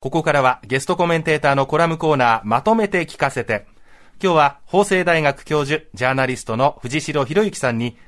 ここからはゲストコメンテーターのコラムコーナーまとめて聞かせて。今日は法政大学教授、ジャーナリストの藤代裕之さんに、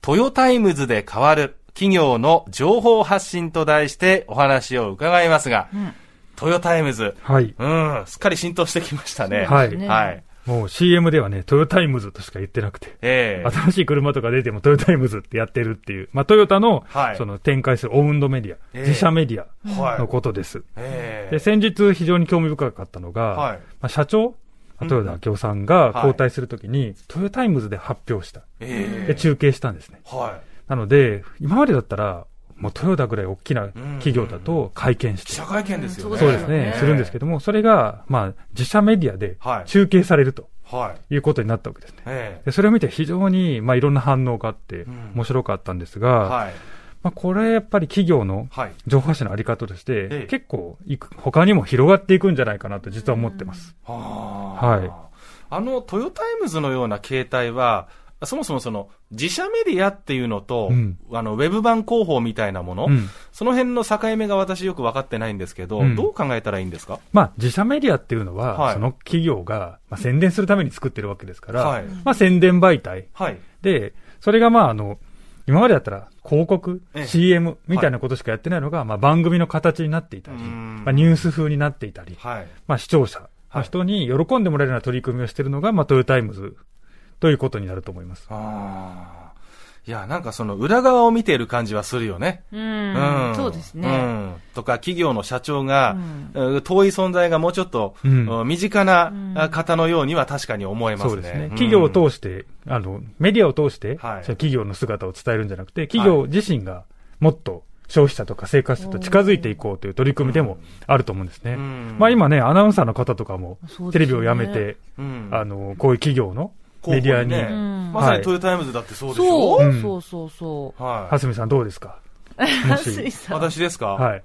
トヨタイムズで変わる企業の情報発信と題してお話を伺いますが、うんトヨタイムズ。はい。うん、すっかり浸透してきましたね。はい。はい。もう CM ではね、トヨタイムズとしか言ってなくて、えー、新しい車とか出てもトヨタイムズってやってるっていう、まあ、トヨタの、はい、その展開するオウンドメディア、えー、自社メディアのことです。えー、で先日非常に興味深かったのが、はい、まあ、社長、豊田章男さん。が交代するときに、トヨタイムズで発表した、で。中継したんですね。はい、なので、今までだったら、もうトヨタぐらい大きな企業だと会見して。記者会見ですよね。そうですね。するんですけども、それが、まあ、自社メディアで中継されると。はい。いうことになったわけですね。でそれを見て非常に、まあ、いろんな反応があって、面白かったんですが、はい。まあ、これやっぱり企業の情報発信のあり方として、結構いく、他にも広がっていくんじゃないかなと実は思ってます。はい。あの、トヨタイムズのような形態は、そもそもその、自社メディアっていうのと、うん、あの、ウェブ版広報みたいなもの、うん、その辺の境目が私よく分かってないんですけど、うん、どう考えたらいいんですか？まあ、自社メディアっていうのは、はい、その企業が、まあ、宣伝するために作ってるわけですから、はい、まあ、宣伝媒体。はい、で、それがまあ、あの、今までだったら広告、CM みたいなことしかやってないのが、まあ、番組の形になっていたり、まあ、ニュース風になっていたり、まあ、視聴者、人に喜んでもらえるような取り組みをしているのが、まあ、トヨタイムズということになると思います。あいや、なんかその裏側を見ている感じはするよね。うん。うん、そうですね、うん。とか、企業の社長が、うん、遠い存在がもうちょっと、うん、身近な方のようには確かに思えますね。そうですね。企業を通して、あの、メディアを通して、はい、企業の姿を伝えるんじゃなくて、企業自身がもっと、消費者とか生活者と近づいていこうという取り組みでもあると思うんですね。まあ今ね、アナウンサーの方とかも、テレビをやめて、ね、あの、こういう企業のメディアに。ね、まさにトヨタイムズだってそうでしょ？そう、そうそうそう。はい。はすみさんどうですか？私ですか？はい。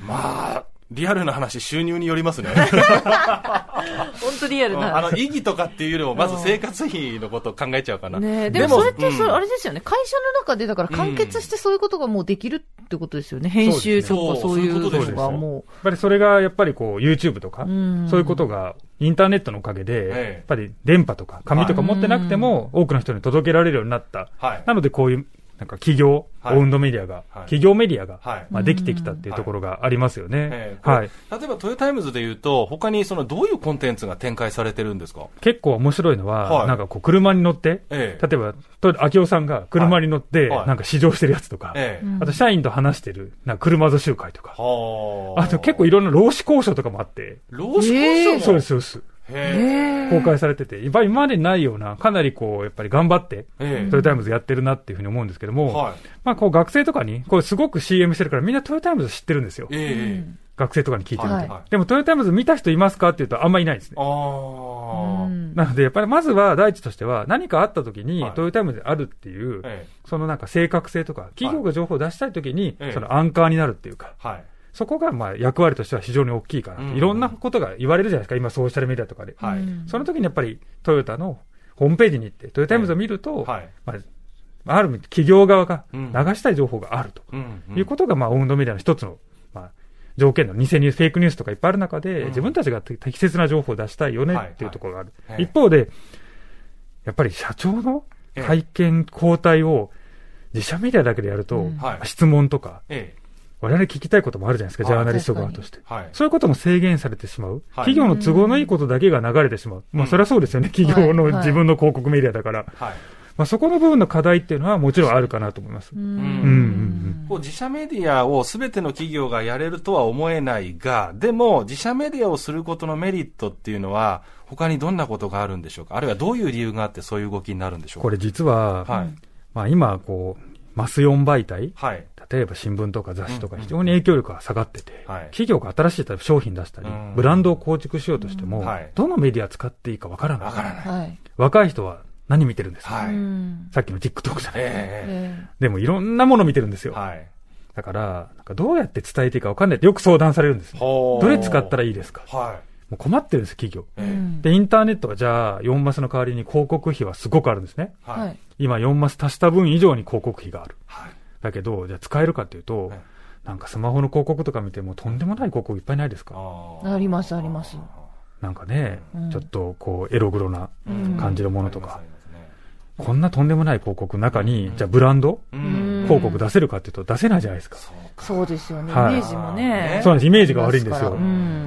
まあ、リアルな話、収入によりますね。本当リアルな。あの、意義とかっていうよりも、まず生活費のことを考えちゃうかな。ねでもそれって、それ、あれですよね。会社の中で、だから完結してそういうことがもうできるってことですよね。編集とかそういうことがもう。やっぱりそれが、やっぱりこう、YouTube とか、そういうことが、インターネットのおかげで、やっぱり電波とか紙とか持ってなくても、多くの人に届けられるようになった。なので、こういうなんか企業、オウンドメディアが、企業メディアが、まあ、できてきたっていうところがありますよね。はい。例えばトヨタイムズで言うと、他にそのどういうコンテンツが展開されてるんですか？結構面白いのは、なんかこう車に乗って、例えば、章男さんが車に乗って、なんか試乗してるやつとか、あと社員と話してる、なんか車座集会とか、あ。と結構いろんな労使交渉とかもあって。労使交渉そうです、そうです。公開されてて、今までないような、かなりこう、やっぱり頑張って、トヨタイムズやってるなっていうふうに思うんですけども、はい、まあこう学生とかに、これすごく CM してるからみんなトヨタイムズ知ってるんですよ。えー、学生とかに聞いてみて、はい、でもトヨタイムズ見た人いますかっていうとあんまりいないですね。なのでやっぱりまずは第一としては何かあった時にトヨタイムズあるっていう、はい、そのなんか正確性とか、企業が情報を出したい時に、そのアンカーになるっていうか、はいそこがまあ役割としては非常に大きいかな、うん、いろんなことが言われるじゃないですか、今、ソーシャルメディアとかで。はい、その時にやっぱりトヨタのホームページに行って、トヨタイムズを見ると、はい、まあ、ある意味、企業側が流したい情報があると、いうことが、まあ、オウンドメディアの一つの、まあ、条件の偽ニュース、フェイクニュースとかいっぱいある中で、自分たちが適切な情報を出したいよねっていうところがある。一方で、やっぱり社長の会見交代を自社メディアだけでやると、質問とか、我々聞きたいこともあるじゃないですか、ジャーナリスト側として。はい、そういうことも制限されてしまう。企業の都合のいいことだけが流れてしまう。まあ、それはそうですよね。企業の自分の広告メディアだから。はいまあ、そこの部分の課題っていうのはもちろんあるかなと思います。うん。こう自社メディアをすべての企業がやれるとは思えないが、でも自社メディアをすることのメリットっていうのは、他にどんなことがあるんでしょうか？あるいはどういう理由があってそういう動きになるんでしょうか？これ実は、はい、まあ今、こう、マス4媒体、はい、例えば新聞とか雑誌とか非常に影響力が下がってて、企業が新しい商品出したり、ブランドを構築しようとしても、どのメディア使っていいかわからない。わからない。若い人は何見てるんですか、さっきの TikTok じゃない、えー、でもいろんなもの見てるんですよ。はい、だから、なんかどうやって伝えていいかわかんないってよく相談されるんです。どれ使ったらいいですか？はい。もう困ってるんです、企業。で、インターネットがじゃあ4マスの代わりに広告費はすごくあるんですね。はい、今4マス足した分以上に広告費がある。はいだけど、じゃあ使えるかっていうと、なんかスマホの広告とか見てもとんでもない広告いっぱいないですか？あります、あります。なんかね、うん、ちょっとこうエログロな感じのものとか、こんなとんでもない広告の中に、じゃあブランド？広告出せるかっていうと出せないじゃないですか。そうですよね。イメージもね。そうなんです。イメージが悪いんですよ。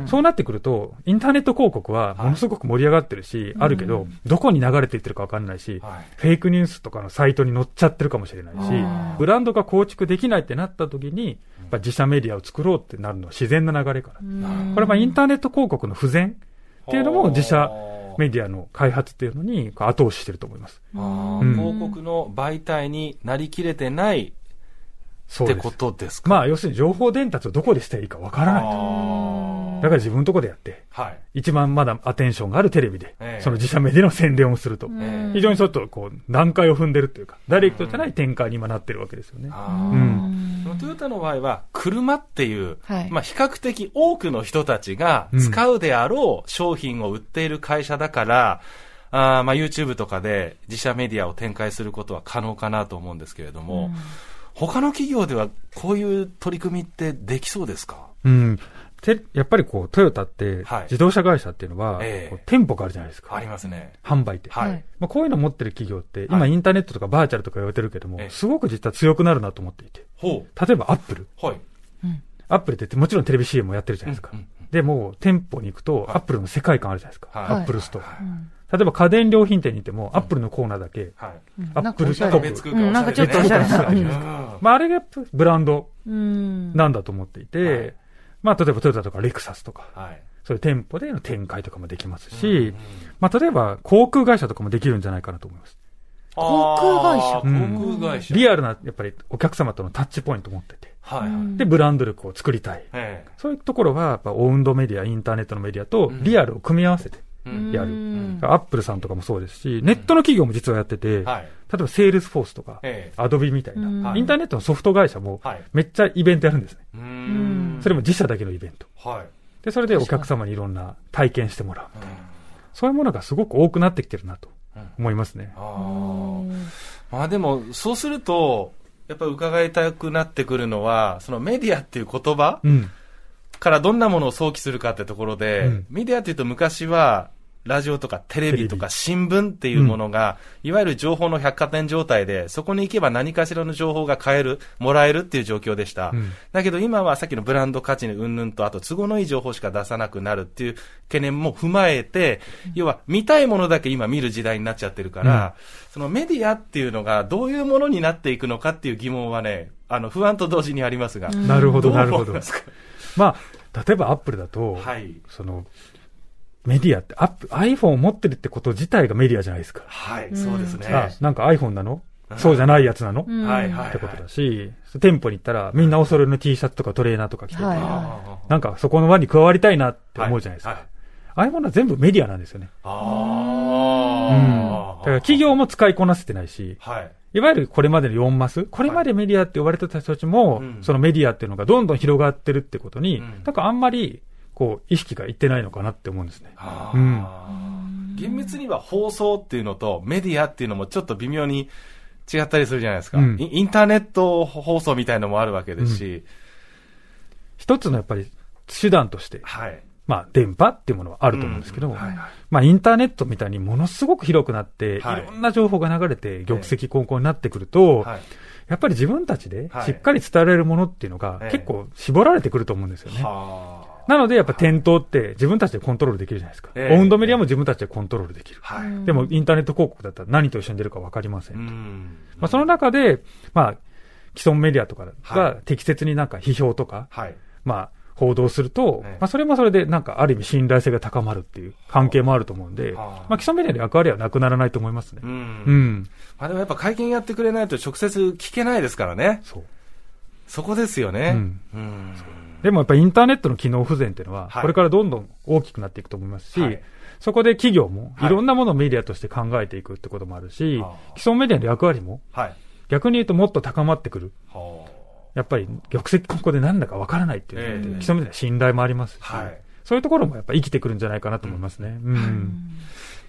そうなってくると、インターネット広告はものすごく盛り上がってるし、あるけど、どこに流れていってるかわかんないし、フェイクニュースとかのサイトに載っちゃってるかもしれないし、ブランドが構築できないってなった時に、自社メディアを作ろうってなるのは自然な流れから。これはインターネット広告の不全っていうのも自社メディアの開発っていうのに後押ししてると思います。うん、広告の媒体になりきれてないってことですか？まあ、要するに情報伝達をどこでしていいかわからないと。だから自分のとこでやって、はい、一番まだアテンションがあるテレビで、えー、その自社メディアの宣伝をすると、えー、非常にちょっとこう、段階を踏んでるっていうか、ダイレクトじゃない展開に今なってるわけですよね。うん、トヨタの場合は、車っていう、はい、まあ比較的多くの人たちが使うであろう商品を売っている会社だから、うん、あまあ YouTube とかで自社メディアを展開することは可能かなと思うんですけれども、うん、他の企業ではこういう取り組みってできそうですか？うん。やっぱりこう、トヨタって、自動車会社っていうのは、店舗があるじゃないですか。ありますね。販売店。はい。まあ、こういうの持ってる企業って、今インターネットとかバーチャルとか言われてるけども、すごく実は強くなるなと思っていて。ほう。例えばアップル。はい。アップルってもちろんテレビ CM もやってるじゃないですか。でも、店舗に行くと、アップルの世界観あるじゃないですか。アップルストア。例えば家電量販店に行っても、アップルのコーナーだけ、アップルストップ。なんかちょっとおしゃれな。まあ、あれがブランドなんだと思っていて、まあ、例えばトヨタとかレクサスとか、はい、そういう店舗での展開とかもできますし、うんうん、まあ、例えば航空会社とかもできるんじゃないかなと思います。航空会社、うん、航空会社。リアルな、やっぱりお客様とのタッチポイントを持ってて。はいはい、で、ブランド力を作りたい。そういうところは、やっぱオウンドメディア、インターネットのメディアとリアルを組み合わせてやる。アップルさんとかもそうですし、ネットの企業も実はやってて、はい、例えばセールスフォースとか、アドビみたいな、インターネットのソフト会社もめっちゃイベントやるんですね。それも自社だけのイベント。はい、で、それでお客様にいろんな体験してもらうみたいな。そういうものがすごく多くなってきてるなと思いますね。あまあでも、そうすると、やっぱり伺いたくなってくるのは、そのメディアっていう言葉、からどんなものを想起するかってところで、うん、メディアっていうと昔は、ラジオとかテレビとか新聞っていうものが、いわゆる情報の百貨店状態で、そこに行けば何かしらの情報が買える、もらえるっていう状況でした。うん、だけど今はさっきのブランド価値にうんぬんと、あと都合のいい情報しか出さなくなるっていう懸念も踏まえて、要は見たいものだけ今見る時代になっちゃってるから、うん、そのメディアっていうのがどういうものになっていくのかっていう疑問はね、あの、不安と同時にありますが。なるほど、なるほど。まあ、例えばアップルだと、はい、その、メディアって、アップ、iPhone を持ってるってこと自体がメディアじゃないですか。はい、そうですね。あ、なんか iPhone なの？そうじゃないやつなの、はいはい。ってことだし、店舗に行ったらみんなおそろいの T シャツとかトレーナーとか着てて、なんかそこの輪に加わりたいなって思うじゃないですか。ああいうものは全部メディアなんですよね。ああ。うん。だから企業も使いこなせてないし、はい。いわゆるこれまでの4マス、これまでメディアって呼ばれてた人たちも、そのメディアっていうのがどんどん広がってるってことに、なんかあんまり、こう、意識がいってないのかなって思うんですね。うん。厳密には放送っていうのとメディアっていうのもちょっと微妙に違ったりするじゃないですか。うん、インターネット放送みたいのもあるわけですし。うん、一つのやっぱり手段として、はい、まあ、電波っていうものはあると思うんですけど、うん。はいはい、まあ、インターネットみたいにものすごく広くなって、はい、いろんな情報が流れて、玉石混交になってくると、はい、やっぱり自分たちでしっかり伝えられるものっていうのが、結構絞られてくると思うんですよね。なので、やっぱ店頭って自分たちでコントロールできるじゃないですか。えー、オウンドメディアも自分たちでコントロールできる。はい、でも、インターネット広告だったら何と一緒に出るか分かりませんと。んまあ、その中で、まあ、既存メディアとかが適切になんか批評とか、はい、まあ、報道すると、まあ、それもそれでなんかある意味信頼性が高まるっていう関係もあると思うんで、まあ、基礎メディアの役割はなくならないと思いますね。うん。うん。まあ、でもやっぱ会見やってくれないと直接聞けないですからね。そう。そこですよね。うん。うんでもやっぱりインターネットの機能不全っていうのは、これからどんどん大きくなっていくと思いますし、はい、そこで企業もいろんなものをメディアとして考えていくってこともあるし、はい、既存メディアの役割も、逆に言うともっと高まってくる。やっぱり玉石混交でなんだかわからないっていう、えー、既存メディア信頼もありますし、はい、そういうところもやっぱ生きてくるんじゃないかなと思いますね。うん、うん。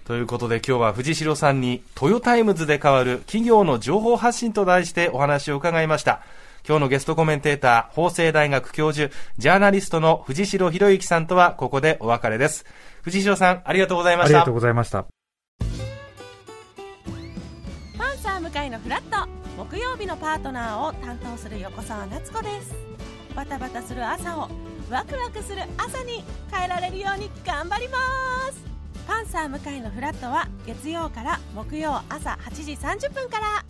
ということで今日は藤代さんにトヨタイムズで変わる企業の情報発信と題してお話を伺いました。今日のゲストコメンテーター、法政大学教授、ジャーナリストの藤代博之さんとはここでお別れです。藤代さん、ありがとうございました。ありがとうございました。パンサー向井のフラット、木曜日のパートナーを担当する横澤夏子です。バタバタする朝を、ワクワクする朝に変えられるように頑張りますパンサー向井のフラットは月曜から木曜朝8時30分から